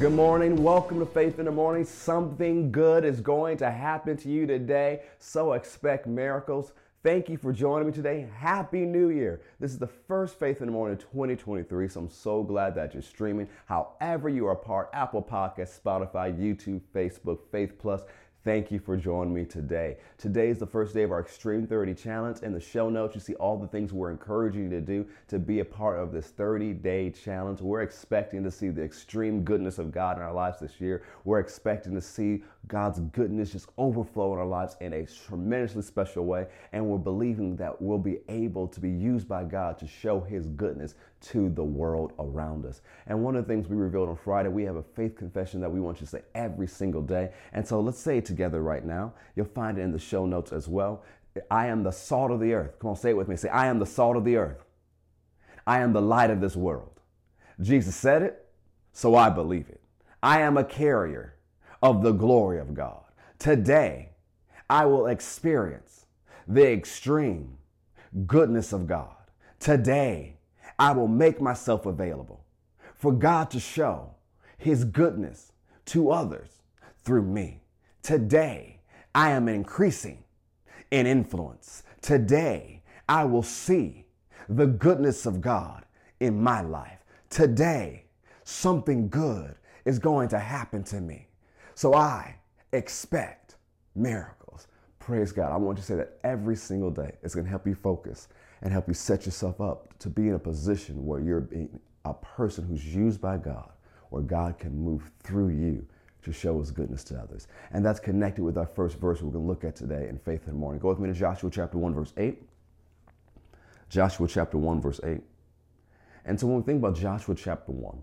Good morning. Welcome to Faith in the Morning. Something good is going to happen to you today, so expect miracles. Thank you for joining me today. Happy New Year. This is the first Faith in the Morning 2023, so I'm so glad that you're streaming. However, you are part Apple Podcast, Spotify, YouTube, Facebook, Faith Plus. Thank you for joining me today. Today is the first day of our Extreme 30 Challenge. In the show notes, you see all the things we're encouraging you to do to be a part of this 30 day challenge. We're expecting to see the extreme goodness of God in our lives this year. We're expecting to see God's goodness just overflow in our lives in a tremendously special way. And we're believing that we'll be able to be used by God to show His goodness to the world around us. And one of the things we revealed on Friday, we have a faith confession that we want you to say every single day. And so let's say together right now. You'll find it in the show notes as well. I am the salt of the earth. Come on, say it with me. Say, I am the salt of the earth. I am the light of this world. Jesus said it, so I believe it. I am a carrier of the glory of God. Today, I will experience the extreme goodness of God. Today, I will make myself available for God to show his goodness to others through me. Today, I am increasing in influence. Today, I will see the goodness of God in my life. Today, something good is going to happen to me. So I expect miracles. Praise God. I want you to say that every single day. It's going to help you focus and help you set yourself up to be in a position where you're being a person who's used by God, where God can move through you to show his goodness to others. And that's connected with our first verse we're going to look at today in Faith in the Morning. Go with me to Joshua chapter 1, verse 8. Joshua chapter 1, verse 8. And so when we think about Joshua chapter 1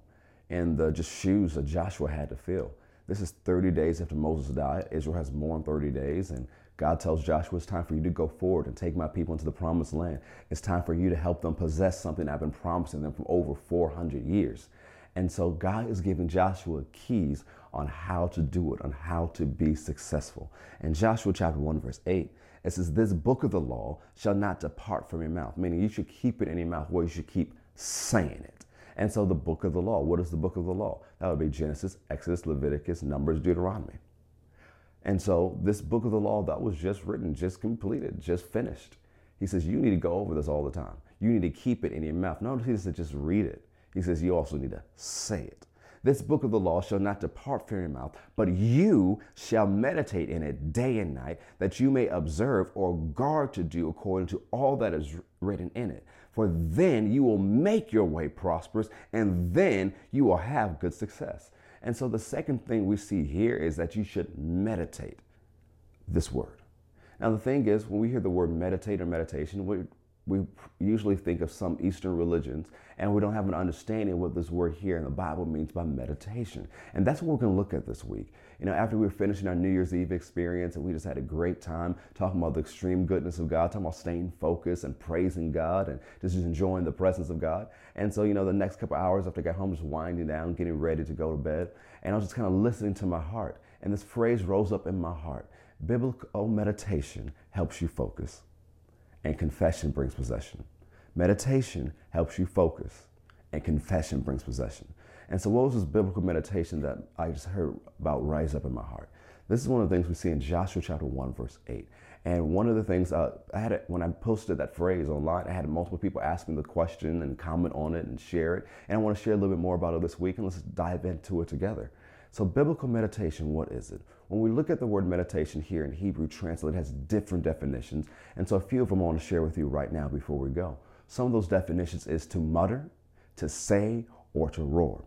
and the just shoes that Joshua had to fill, this is 30 days after Moses died. Israel has mourned 30 days, and God tells Joshua, it's time for you to go forward and take my people into the promised land. It's time for you to help them possess something I've been promising them for over 400 years. And so God is giving Joshua keys on how to do it, on how to be successful. In Joshua chapter 1, verse 8, it says, This book of the law shall not depart from your mouth, meaning you should keep it in your mouth where you should keep saying it. And so the book of the law, what is the book of the law? That would be Genesis, Exodus, Leviticus, Numbers, Deuteronomy. And so this book of the law that was just written, just completed, just finished. He says, you need to go over this all the time. You need to keep it in your mouth. Not only doesn't just read it, he says you also need to say it. This book of the law shall not depart from your mouth, but you shall meditate in it day and night, that you may observe or guard to do according to all that is written in it. For then you will make your way prosperous, and then you will have good success. And so the second thing we see here is that you should meditate this word. Now, the thing is, when we hear the word meditate or meditation, we, usually think of some Eastern religions and we don't have an understanding of what this word here in the Bible means by meditation. And that's what we're going to look at this week. You know, after we were finishing our New Year's Eve experience and we just had a great time talking about the extreme goodness of God, talking about staying focused and praising God and just enjoying the presence of God. And so, you know, the next couple hours after I got home, just winding down, getting ready to go to bed. And I was just kind of listening to my heart. And this phrase rose up in my heart Biblical meditation helps you focus and confession brings possession. Meditation helps you focus, and confession brings possession. And so, what was this biblical meditation that I just heard about rise up in my heart? This is one of the things we see in Joshua chapter 1, verse 8. And one of the things uh, I had, when I posted that phrase online, I had multiple people ask me the question and comment on it and share it. And I want to share a little bit more about it this week, and let's dive into it together. So, biblical meditation, what is it? When we look at the word meditation here in Hebrew translate, it has different definitions. And so, a few of them I want to share with you right now before we go. Some of those definitions is to mutter, to say, or to roar.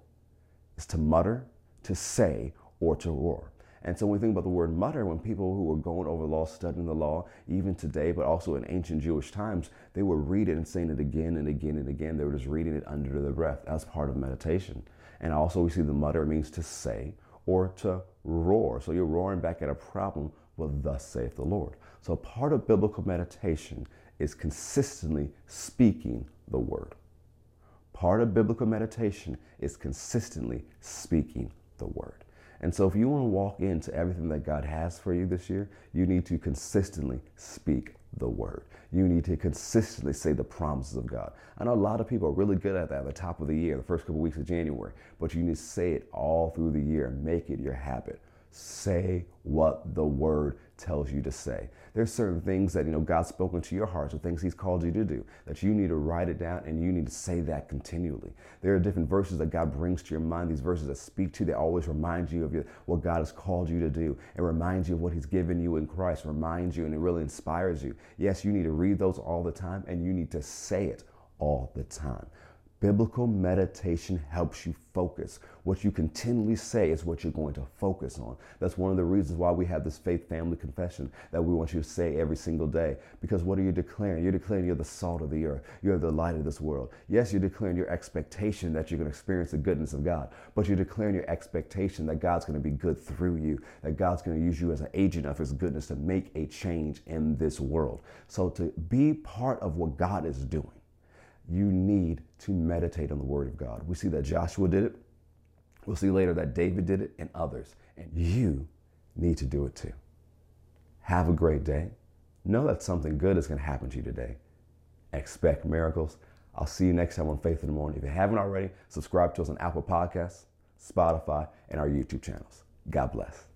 It's to mutter, to say, or to roar. And so when we think about the word mutter, when people who were going over the law, studying the law, even today, but also in ancient Jewish times, they would read it and saying it again and again and again. They were just reading it under their breath as part of meditation. And also we see the mutter means to say or to roar. So you're roaring back at a problem, well, thus saith the Lord. So part of biblical meditation is consistently speaking the word. Part of biblical meditation is consistently speaking the word. And so if you want to walk into everything that God has for you this year, you need to consistently speak the word. You need to consistently say the promises of God. I know a lot of people are really good at that at the top of the year, the first couple of weeks of January, but you need to say it all through the year and make it your habit. Say what the word tells you to say. There's certain things that you know God's spoken to your heart, or things He's called you to do, that you need to write it down and you need to say that continually. There are different verses that God brings to your mind, these verses that speak to you, that always remind you of your, what God has called you to do, and reminds you of what He's given you in Christ, reminds you and it really inspires you. Yes, you need to read those all the time and you need to say it all the time. Biblical meditation helps you focus. What you continually say is what you're going to focus on. That's one of the reasons why we have this faith family confession that we want you to say every single day. Because what are you declaring? You're declaring you're the salt of the earth, you're the light of this world. Yes, you're declaring your expectation that you're going to experience the goodness of God, but you're declaring your expectation that God's going to be good through you, that God's going to use you as an agent of His goodness to make a change in this world. So to be part of what God is doing, you need to meditate on the Word of God. We see that Joshua did it. We'll see later that David did it and others. And you need to do it too. Have a great day. Know that something good is going to happen to you today. Expect miracles. I'll see you next time on Faith in the Morning. If you haven't already, subscribe to us on Apple Podcasts, Spotify, and our YouTube channels. God bless.